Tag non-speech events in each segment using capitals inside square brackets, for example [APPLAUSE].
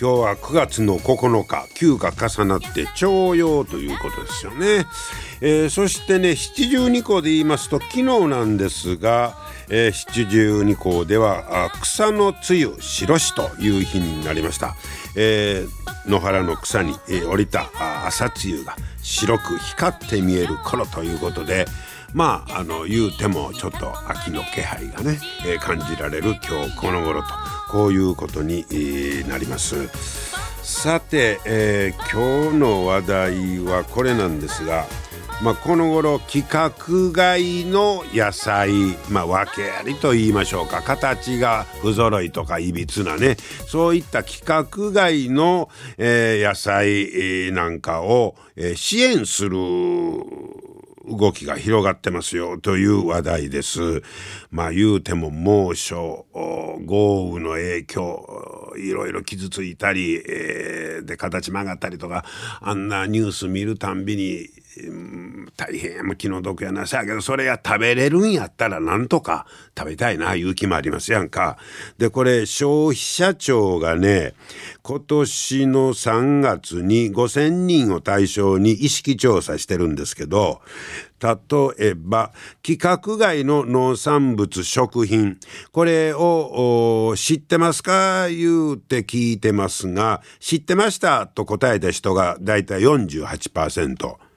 今日は9月の9日9が重なって徴用ということですよね、えー、そしてね七十二項で言いますと昨日なんですが、えー、七十二項では草の露白しという日になりました、えー、野原の草に、えー、降りた朝露が白く光って見える頃ということでまああの言うてもちょっと秋の気配がね、えー、感じられる今日この頃とこういうことに、なります。さて、えー、今日の話題はこれなんですが、まあ、この頃規格外の野菜、まあ、訳ありと言いましょうか形が不揃いとかいびつなねそういった規格外の、えー、野菜なんかを、えー、支援する動きが広がってますよという話題です。まあ言うても猛暑、豪雨の影響、いろいろ傷ついたり、えー、で形曲がったりとか、あんなニュース見るたんびに、大変気の毒やなさやけどそれや食べれるんやったらなんとか食べたいないう気もありますやんか。でこれ消費者庁がね今年の3月に5,000人を対象に意識調査してるんですけど例えば規格外の農産物食品これを知ってますか？言うて聞いてますが知ってました？と答えた人がだいたい48%。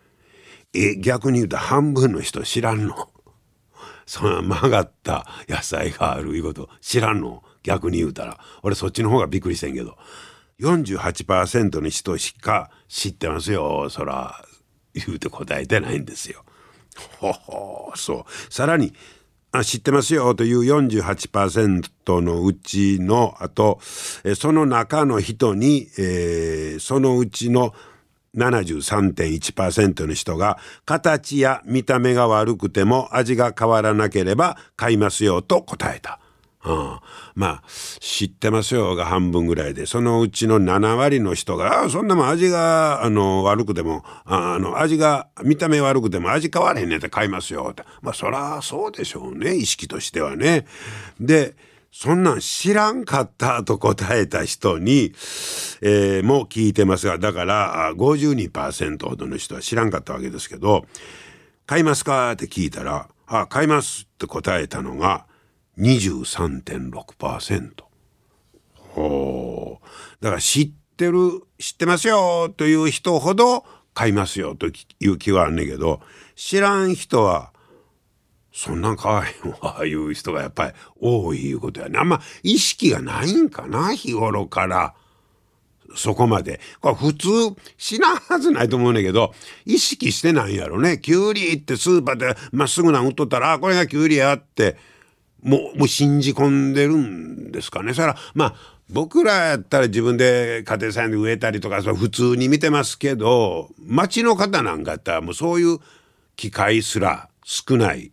え逆に言うと半分の人知らんの。そんな曲がった野菜があるいうこと知らんの。逆に言うたら。俺そっちの方がびっくりしてんけど。48%の人しか知ってますよ。そら言うて答えてないんですよ。ほほそう。さらにあ知ってますよ。という48%のうちのあとその中の人に、えー、そのうちの73.1%の人が形や見た目が悪くても味が変わらなければ買いますよと答えた。うん、まあ知ってますよが半分ぐらいでそのうちの7割の人が「あそんなもん味があの悪くてもあの味が見た目悪くても味変われへんねって買いますよ」ってまあそらそうでしょうね意識としてはね。でそんなん知らんかったと答えた人に、えー、も聞いてますが、だから52%ほどの人は知らんかったわけですけど、買いますかって聞いたら、あ、買いますって答えたのが23.6%。ほう。だから知ってる、知ってますよという人ほど買いますよという気はあんねんけど、知らん人はそんなん買わへんわいう人がやっぱり多いいうことやねあんま意識がないんかな日頃から。そこまで。これ普通しなはずないと思うねんけど意識してないんやろね。きゅうりってスーパーでまっすぐなん売っとったらこれがきゅうりやってもうもう信じ込んでるんですかね。それはまあ僕らやったら自分で家庭菜園で植えたりとかそ普通に見てますけど町の方なんかやったらもうそういう機会すら少ない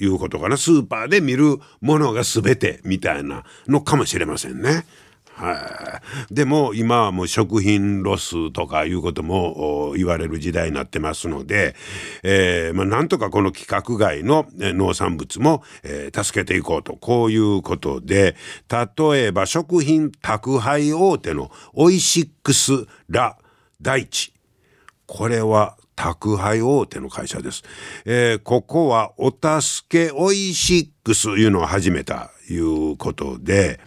いうことかな。スーパーで見るものが全てみたいなのかもしれませんね。はい、でも今はもう食品ロスとかいうことも言われる時代になってますので、えーまあ、なんとかこの規格外の農産物も、えー、助けていこうと。こういうことで例えば食品宅配大手のオイシックス・ラ・大地これは宅配大手の会社です。えー、ここはお助けオイシックスいうのを始めたいうことで、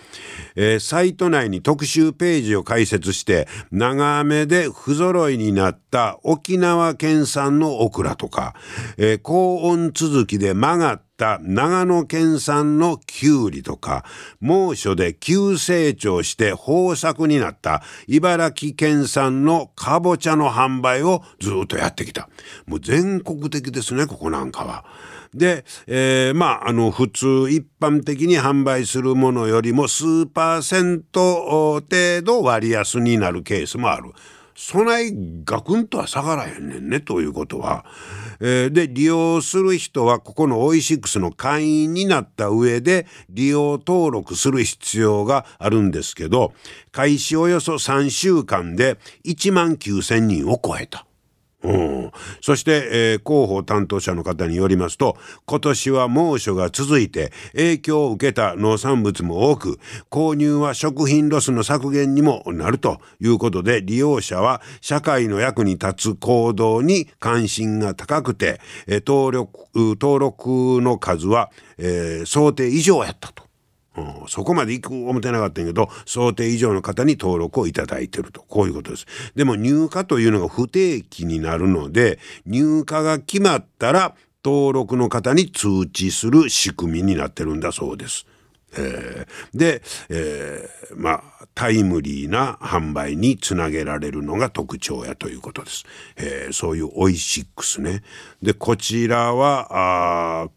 えー、サイト内に特集ページを開設して長雨で不揃いになった沖縄県産のオクラとか、えー、高温続きで曲がった長野県産のキュウリとか猛暑で急成長して豊作になった茨城県産のかぼちゃの販売をずっとやってきたもう全国的ですねここなんかは。で、えー、まああの普通一般的に販売するものよりも数10%程度割安になるケースもある。そないガクンとは下がらへんねんねということは。えー、で利用する人はここのオイシックスの会員になった上で利用登録する必要があるんですけど開始およそ3週間で1万9,000人を超えた。うん、そして、えー、広報担当者の方によりますと今年は猛暑が続いて影響を受けた農産物も多く購入は食品ロスの削減にもなるということで利用者は社会の役に立つ行動に関心が高くて、えー、登録登録の数は、えー、想定以上やったと。うん、そこまで行く思ってなかったんやけど想定以上の方に登録をいただいてるとこういうことですでも入荷というのが不定期になるので入荷が決まったら登録の方に通知する仕組みになってるんだそうです。えー、で、えー、まあタイムリーな販売につなげられるのが特徴やということです。えー、そういうオイシックスね。でこちらはあ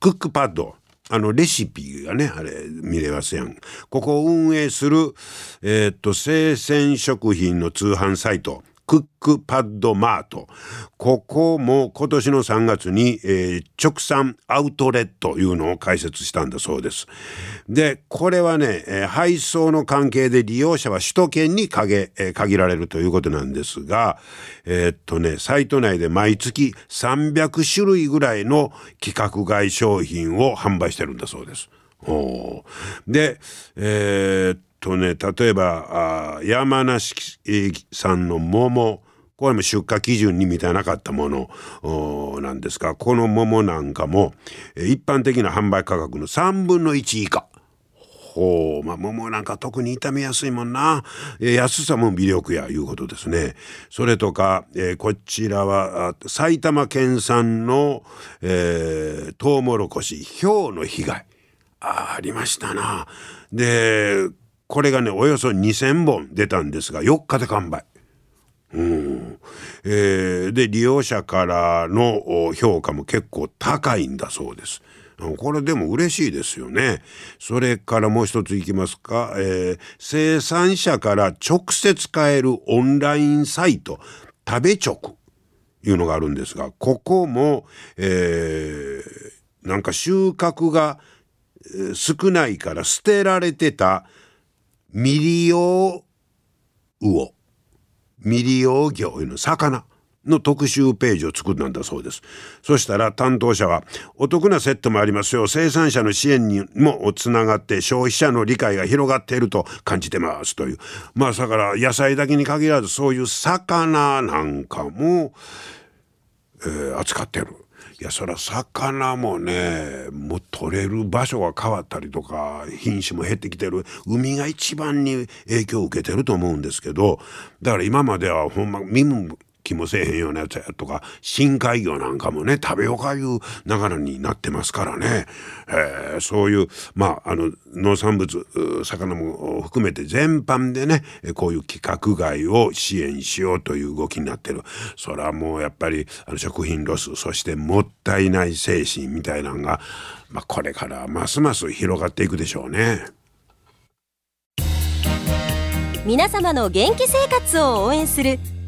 クックパッドあのレシピがねあれ見れますやん。ここを運営するえー、っと生鮮食品の通販サイト。クックパッドマートここも今年の3月に、えー、直産アウトレットというのを開設したんだそうです。でこれはね、えー、配送の関係で利用者は首都圏に限,、えー、限られるということなんですがえー、っとねサイト内で毎月300種類ぐらいの規格外商品を販売してるんだそうです。でえー、とね例えばあ山梨産の桃これも出荷基準に満たなかったものなんですがこの桃なんかも一般的な販売価格の3分の1以下。ほうまあ桃なんか特に傷みやすいもんな、安さも魅力やいうことですね。それとか、えー、こちらは埼玉県産の、えー、トウモロコシ氷の被害。あありましたな。でこれがねおよそ2,000本出たんですが4日で完売。うんえー、で利用者からの評価も結構高いんだそうです。これでも嬉しいですよね。それからもう一ついきますか、えー、生産者から直接買えるオンラインサイト食べ直いうのがあるんですがここも、えー、なんか収穫が少ないから捨てられてた未利用魚未利用魚の魚の特集ページを作ったんだそうです。そしたら担当者はお得なセットもありますよ。生産者の支援にもつながって消費者の理解が広がっていると感じてますという。まあだから野菜だけに限らずそういう魚なんかも、えー、扱ってる。いやそりゃ魚もねもう取れる場所が変わったりとか品種も減ってきてる。海が一番に影響を受けてると思うんですけどだから今まではほんま身も気もせえへんようなやつやとか深海魚なんかもね食べようかいう流れになってますからね、えー、そういうまああの農産物魚も含めて全般でねこういう規格外を支援しようという動きになってるそれはもうやっぱりあの食品ロスそしてもったいない精神みたいなのが、まあ、これからますます広がっていくでしょうね。皆様の元気生活を応援する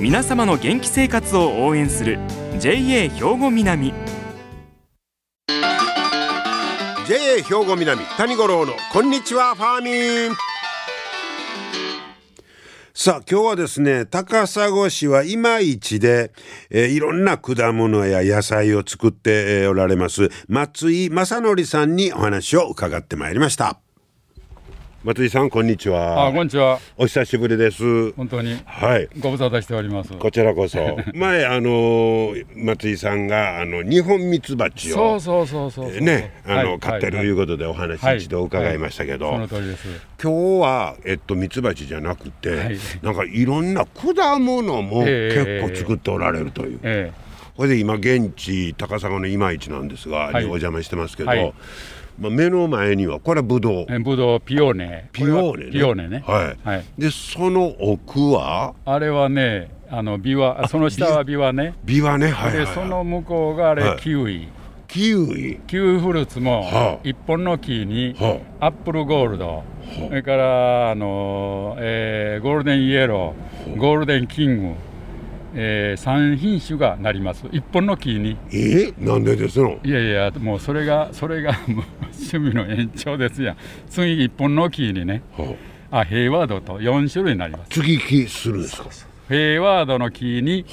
皆様の元気生活を応援する JA 兵庫南。JA 兵庫南谷五郎のこんにちはファーミン。さあ今日はですね高砂市は今市で、えー、いろんな果物や野菜を作って、おられます松井正則さんにお話を伺ってまいりました。松井さんこんにちは。あこんにちは。お久しぶりです。本当に。はい。ご無沙汰しております。こちらこそ。[LAUGHS] 前あの松井さんがあの日本ミツバチをそうそうそうそうねあの、はい飼ってるいうことでお話はい。一度伺いましたけど、その通りです。今日はえっとミツバチじゃなくて、はい。なんかいろんな果物もええ。結構作っておられるという、えこれで今現地高砂の今市なんですが、お邪魔してますけど、はいまあ、目の前にはこれはブドウ。ええブドウピオーネ。ピオーネね。ピオーネね。はい、はい。でその奥は？あれはねあのビワあその下はビワね。ビワね。はいはい、はい、でその向こうがあれ、はい。キウイ。キウイ？キウイフルーツもはあ。一本の木にはアップルゴールド。それからあの、えーゴールデンイエローゴールデンキング、えー、3品種がなります。一本の木に。えなんでですの？いやいやもうそれがそれが [LAUGHS] もう趣味の延長ですやん。次一本の木にね。はあヘイワードと4種類になります。接ぎ木するんですか？ヘイワードの木に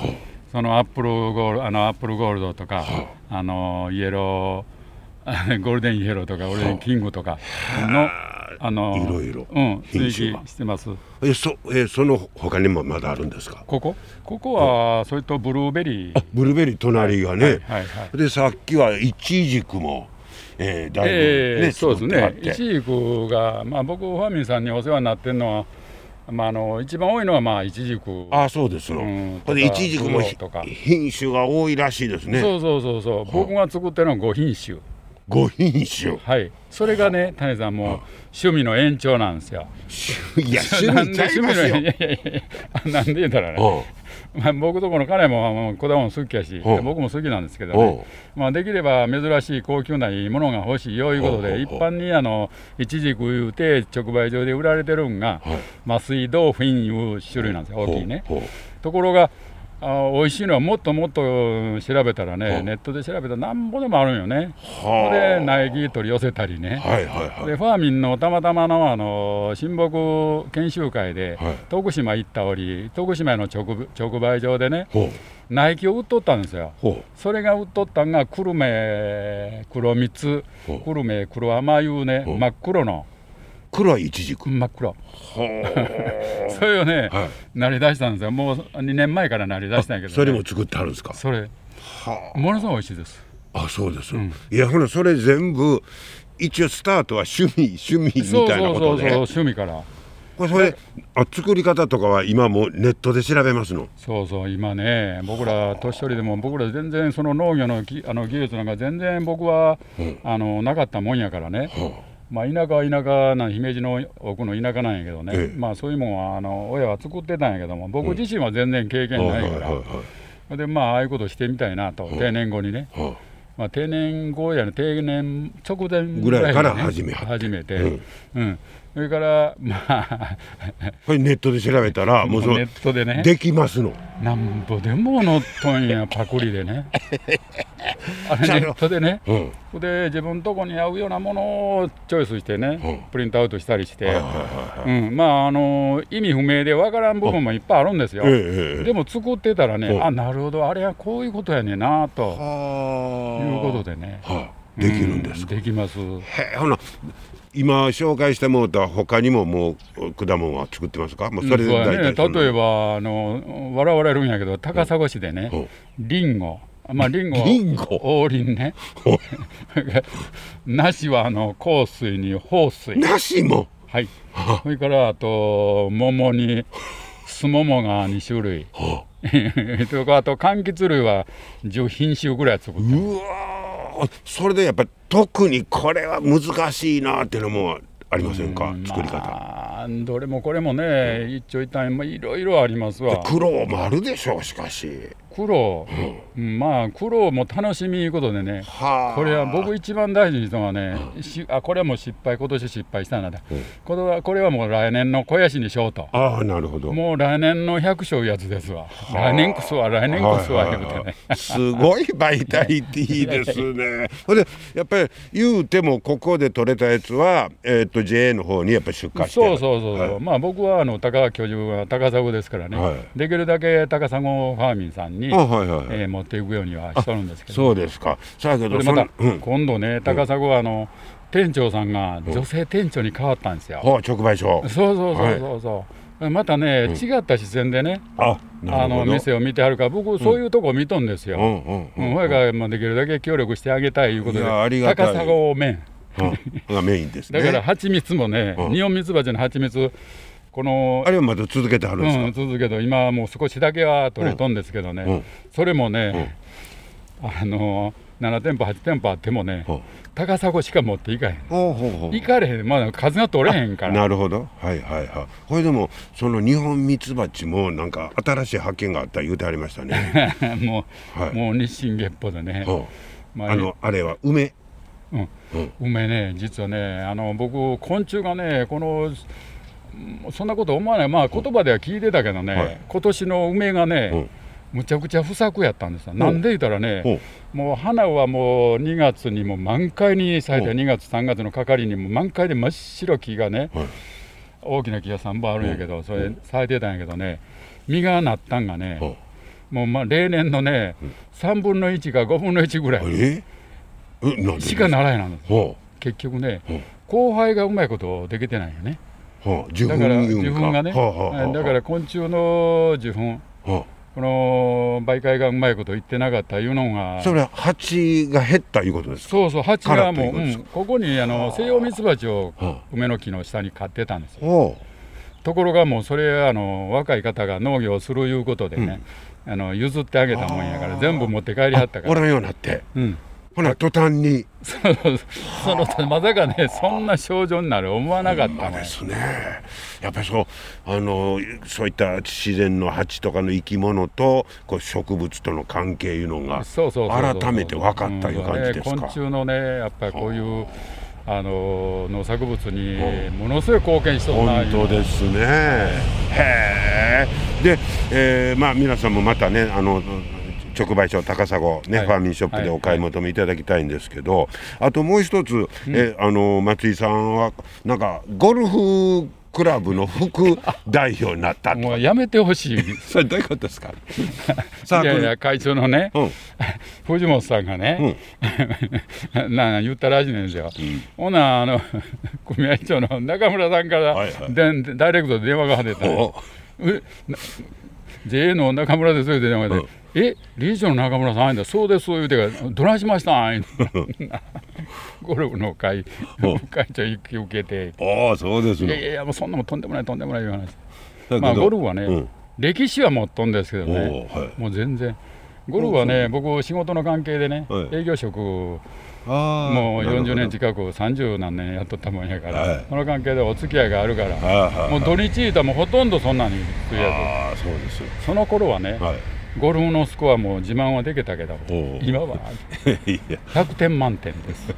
そのアップルゴールあのアップルゴールドとかあのイエロー [LAUGHS] ゴールデンイエローとかオレンジキングとかのあ。のいろいろ。うん追品種が記してます。えそえその他にもまだあるんですか？ここ。ここはそれとブルーベリー。ブルーベリー隣がね、はいはいはい。でさっきはイチジクも、えー、だいぶ、ねええそうですね。イチジクがまあ僕ファーミンさんにお世話になってるのはまああの一番多いのはまあイチジク。あそうですの、うんこれでイチジクも品種が多いらしいですね。そうそうそうそう。僕が作ってるのは5品種5品種はい。それがね谷さんもう趣味の延長なんですよ。[LAUGHS] いや趣味ちゃいますよ。なんで趣味のいやいやいやあなんで言うたらね、まあ、僕とこの彼も果物好きやし、う。ん僕も好きなんですけどうんね、まあ、できれば珍しい高級ないいものが欲しいよいうことうんで、一般にあの一軸言うて直売所で売られてるんが、はい。麻酔ドーフィンいう種類なんですよ、大きいね。ところがあ美味しいのはもっともっと調べたらね、うんネットで調べたらなんぼでもあるんよね。うはで苗木取り寄せたりね。はいはいはい。でファーミンのたまたまのあの親睦研修会で、はい。徳島行った折徳島の直直売所でね苗木を売っとったんですよ。ほそれが売っとったんが久留米黒蜜。久留米黒甘いう。ね真っ黒のう黒いイチジク。真っ黒ほう。[LAUGHS] それをね、はい。なりだしたんですよ。もう2年前からなりだしたんやけど、ね、それも作ってあるんですか？それ。はものすごい美味しいです。ああそうです、うん。いやほなそれ全部一応スタートは趣味趣味みそうたいなそうそうそうことで趣味から。これそれあ作り方とかは今もうネットで調べますの？そうそう今ね僕ら年寄りでも僕ら全然その農業のぎあの技術なんか全然僕は、うん。あのなかったもんやからね、はまあ、田舎は田舎な姫路の奥の田舎なんやけどね、ええ。まあそういうもんはあの親は作ってたんやけども僕自身は全然経験ないから、でまあああいうことしてみたいなと、定年後にね、いはい。はまあ、定年後やね定年直前ぐらいから始め始めて、うん。うんそれからまあこれネットで調べたらもうそのネットでね。できますの。なんぼでも載っとんやパクリで [LAUGHS] ね。あれネットでね。うん。で自分とこに合うようなものをチョイスしてね、うん。プリントアウトしたりして、うん、まああの意味不明でわからん部分もいっぱいあるんですよ、ええええでも作ってたらね、うん。あなるほどあれはこういうことやねんなと。はいうことでね。はい。できるんですか。うできます。へえほな今紹介してもらった他にももう果物は作ってますか？もうそれで大体そんな例えばあの笑われるんやけど高砂市でね、うん。リンゴ。まあリンゴ。はリンゴ？王林ね。[LAUGHS] 梨はあの香水に豊水。梨も？はい。それからあと桃にすももが2種類。[LAUGHS] とかあと柑橘類は10品種ぐらい作ってうわーそれでやっぱ特にこれは難しいなっていうのもありませんか？うん作り方。まあどれもこれもね一長一短まあいろいろありますわ。苦労もあるでしょうしかし。苦労、うん。まあ苦労も楽しみいうことでね。はあ。これは僕一番大事にしたのはね、しあこれはもう失敗今年失敗したな。だ、これはこれはもう来年の肥やしにしようと。ああなるほど。もう来年の百姓いうやつですわ。来年こそは来年こそは言うてね、すごいバイタリティですね。[LAUGHS] ほんでやっぱり言うてもここで取れたやつは、えー、と JA の方にやっぱり出荷してそうそうそう、はい。まあ僕はあの高川教授は高砂ですからね、はい。できるだけ高砂ファーミンさんに、あはいはい、えー持っていくようにはしとるんですけど。そうですか。さあけどそれでまた、うん。今度ね高砂はあの店長さんが女性店長に変わったんですよ。ほう直売所。そうそうそうそうそう、またね、違った視線でねああの店を見てはるから僕そういうとこ見とんですよ。うんうんうん、ほやからまあできるだけ協力してあげたいいうことで高砂麺うんがメインですね。だから蜂蜜もね、うん。日本蜜蜂の蜂蜜このあれはまだ続けてはるんですか、うん、続けど今はもう少しだけは取れとんですけどね、うん。それもね、あの7店舗8店舗あってもね、うん。高砂しか持っていかへん。行かれへんまだ数が取れへんから。なるほど。はいはいはい。これでもその日本ミツバチもなんか新しい発見があった言うてありましたね、[LAUGHS] もう、はい。もう日進月歩でね、あのあれは梅うん。うん。梅ね。実はねあの僕昆虫がねこのうんそんなこと思わない。まあ言葉では聞いてたけどね、はい。今年の梅がね、うん。むちゃくちゃ不作やったんですよ、なんで言ったらね、もう花はもう2月にも満開に咲いて、う。ん2月、3月の係にも満開で真っ白木がね、はい。大きな木が3本あるんやけど、それ咲いてたんやけどね、実がなったんがね、ほもうまあ例年のね、3分の1か5分の1ぐらいしか？ならへんなんです。ほ結局ね、う。ん交配がうまいことできてないよね。だから受粉がね、だから昆虫の受粉、はこの媒介がうまいこと言ってなかったいうのが、あそれは蜂が減ったいうことですか？そうそう、蜂がもう、うん。ここにあの西洋ミツバチをは梅の木の下に飼ってたんですよ。ほところがもうそれあの若い方が農業をするいうことでね、あの譲ってあげたもんやから全部持って帰りはったから。うおらんようになって。うんほな途端に。そうそうそのまさかねそんな症状になる思わなかったね。で。すね。やっぱりそうあのそういった自然の蜂とかの生き物とこう植物との関係いうのがそうそうそうそう。改めて分かったいう感じですか？昆虫のねやっぱりこういうあ。の農作物にものすごい貢献しとるな本当ですね。へえで、えーまあ皆さんもまたねあの直売所高砂ね、はい。ファーミンショップでお買い求めいただきたいんですけど、あともう一つ、えあの松井さんはなんかゴルフクラブの副代表になったともうやめてほしい。い [LAUGHS] それどういうことですか？サークルやいや会長のね、うん。[LAUGHS] 藤本さんがね、[LAUGHS] なんか言ったらしいんですよ。ほなあの組合長の中村さんから、はいはい。でダイレクトで電話が出た。のお。えな JA の中村ですよって電話で、うん。え理事長の中村さんあんたそうですそう言うてからどないしましたん [LAUGHS] ゴルフの会うん。会長引き受けて。ああそうですいのやいやいやもうそんなもんとんでもないとんでもないいう話まあゴルフはね、うん。歴史は持っとんですけどね。はい。もう全然ゴルフはね僕仕事の関係でね、はい。営業職もう40年近く30何年やっとったもんやから、はい。その関係でお付き合いがあるから、もう土日いたらもうほとんどそんなに費やああそうですよ。その頃はね、はい。ゴルフのスコアも自慢はできたけど今は。[LAUGHS] いや。100点満点です。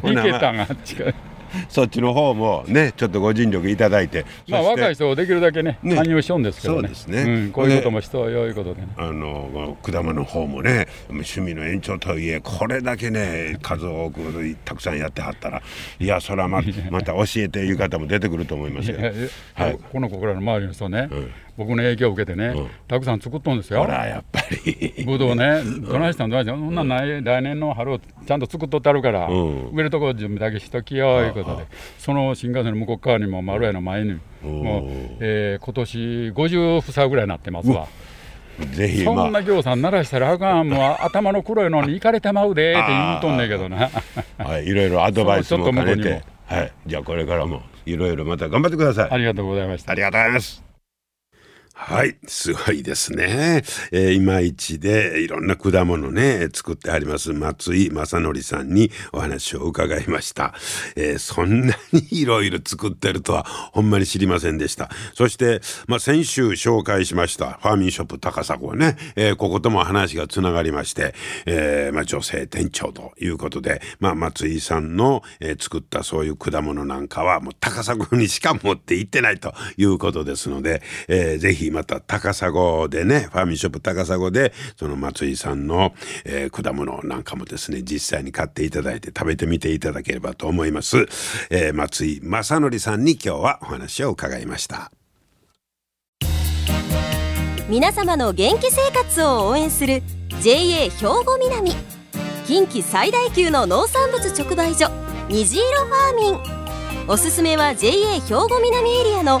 ほな2桁が違う [LAUGHS] そっちの方もねちょっとご尽力いただいて。まあ若い人をできるだけねね。勧誘しようんですけどね。そうですね。うん、こういうこともしとよいうことでね。あの果物の方もね趣味の延長とはいえこれだけね数多くたくさんやってはったらいやそらままた教えていう方も出てくると思いますよ。はい。この子らの周りの人ね、うん僕の影響を受けてね、うん。たくさん作っとんですよ。ほらやっぱり。ぶどうね、どないしたんどないしたん、そんなんない、来年の春をちゃんと作っとってあるから、うん。植えるとこ準備だけしときよいうことで、その新幹線の向こう側にも丸屋の前に、もう、えー今年50房ぐらいになってますわ。ぜひまあ。そんな行さん鳴らしたらあかん、もう頭の黒いのに行かれてまうでって言うとんねんけどな。はいいろいろアドバイスも兼ねて。はい。じゃあこれからもいろいろまた頑張ってください。あ。りがとうございました。あ。りがとうございます。はい、すごいですね。えー、いまいちでいろんな果物ね、作ってあります松井正則さんにお話を伺いました。えーそんなにいろいろ作ってるとはほんまに知りませんでした。そして、まあ、先週紹介しましたファーミンショップ高砂はね、えーこことも話がつながりまして、えーまあ、女性店長ということで、まあ、松井さんの、え作ったそういう果物なんかはもう高砂にしか持って行ってないということですので、えーぜひまた高砂でねファーミンショップ高砂でその松井さんの、えー果物なんかもですね実際に買っていただいて食べてみていただければと思います、えー松井正則さんに今日はお話を伺いました。皆皆様の元気生活を応援する JA 兵庫南。近畿最大級の農産物直売所虹色ファーミン。おすすめは JA 兵庫南エリアの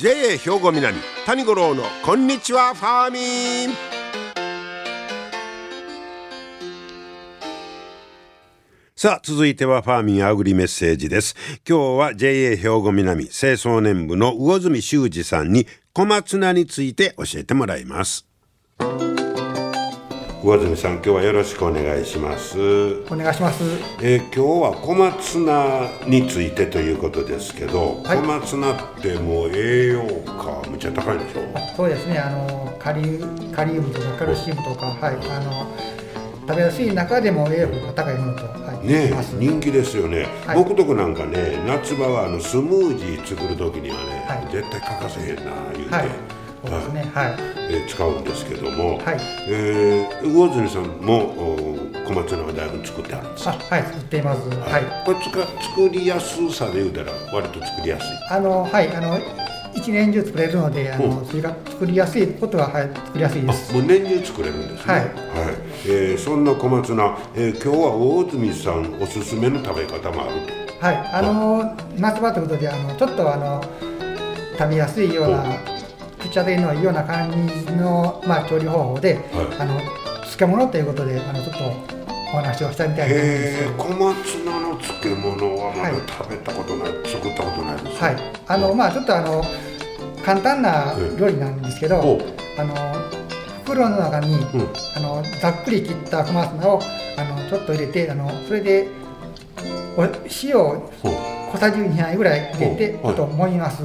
JA 兵庫南谷五郎のこんにちはファーミン。さあ続いてはファーミンアグリメッセージです。今日は JA 兵庫南清掃年部の魚住修二さんに小松菜について教えてもらいます。魚住さん今日はよろしくお願いします。お願いします。えー今日は小松菜についてということですけど、はい。小松菜ってもう栄養価むっちゃ高いんでしょ？そうですね。あのカリウカリウムとかカルシウムとか、はい、あの食べやすい中でも栄養価が高いものと、はい、ね。人気ですよね、はい。僕とこなんかね夏場はあのスムージー作る時にはね、はい。絶対欠かせへんな言うて、はい、そうですね。はい、えー使うんですけども、はい。えー魚住さんもお小松菜はだいぶ作ってあるんですあ、はい、作っています。はい、これつか作りやすさで言うたら割と作りやすい。あのはい、あの一年中作れるので、あうのそれが作りやすいことははい作りやすいです。あもう年中作れるんですね。はい。えーそんな小松菜、えー今日は魚住さんおすすめの食べ方もあると？はい、あの夏場ということで、あのちょっとあの食べやすいような口当たりのいいような感じのまあ調理方法で、あの漬物ということで、あのちょっとお話をしたみたいと思うんです。小松菜の漬物はまだはい。食べたことない、作ったことないですはい、あのまあちょっとあの簡単な料理なんですけど、あの袋の中に、うん。あのざっくり切った小松菜をあのちょっと入れて、あのそれでお塩をほう小さじ2杯ぐらい入れてちょっと揉みます。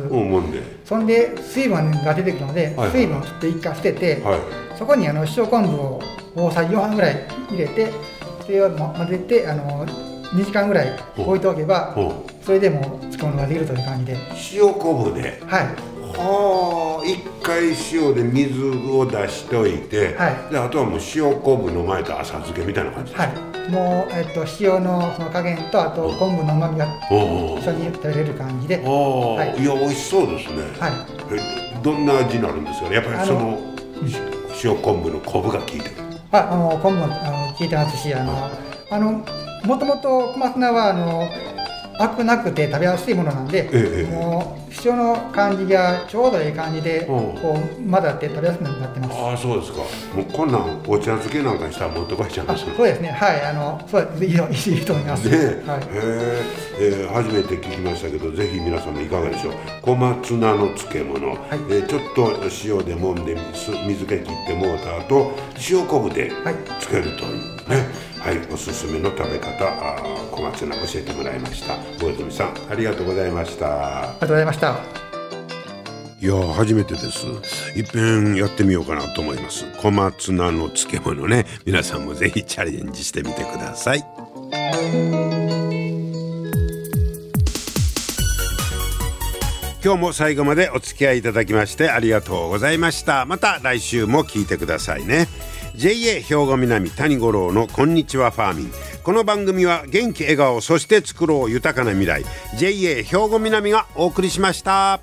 そんで水分が出てくるので、はい水分をちょっと一回捨てて、はい。そこにあの塩昆布を大さじ4杯ぐらい入れてそれを混ぜてあの2時間ぐらい置いておけばほそれでもう漬物ができるという感じで。う塩昆布で？はい。はあ一回塩で水を出しておいて、はい。であとはもう塩昆布の前と浅漬けみたいな感じですはいもう、えっと、塩のその加減とあと昆布の旨味がお一緒に食べれる感じで。はい。いや美味しそうですね、い。えどんな味になるんですかね？やっぱりその塩昆布の昆布が効いてる。ああの昆布も効いてますしあのあのもともと小松菜はあのアクなくて食べやすいものなんで、ええもう塩の感じがちょうどいい感じで、うん。こう混ざって食べやすくなってます。ああそうですか。もうこんなんお茶漬けなんかにしたら持ってこいちゃうんあですよ。そうですね、はい、あの、そういいと、いいと思います。ねえ、はい、へええー初めて聞きましたけどぜひ皆様いかがでしょう。小松菜の漬物、えーちょっと塩で揉んで水水気切ってもうた後塩昆布ではい。つけるというね。はい、おすすめの食べ方あー小松菜教えてもらいました。大泉さんありがとうございました。ありがとうございました。いやー初めてです。いっぺんやってみようかなと思います。小松菜の漬物ね。皆さんもぜひチャレンジしてみてください。今日も最後までお付き合いいただきましてありがとうございました。また来週も聞いてくださいね JA 兵庫南谷五郎のこんにちはファーミン。この番組は元気笑顔そして作ろう豊かな未来。JA 兵庫南がお送りしました。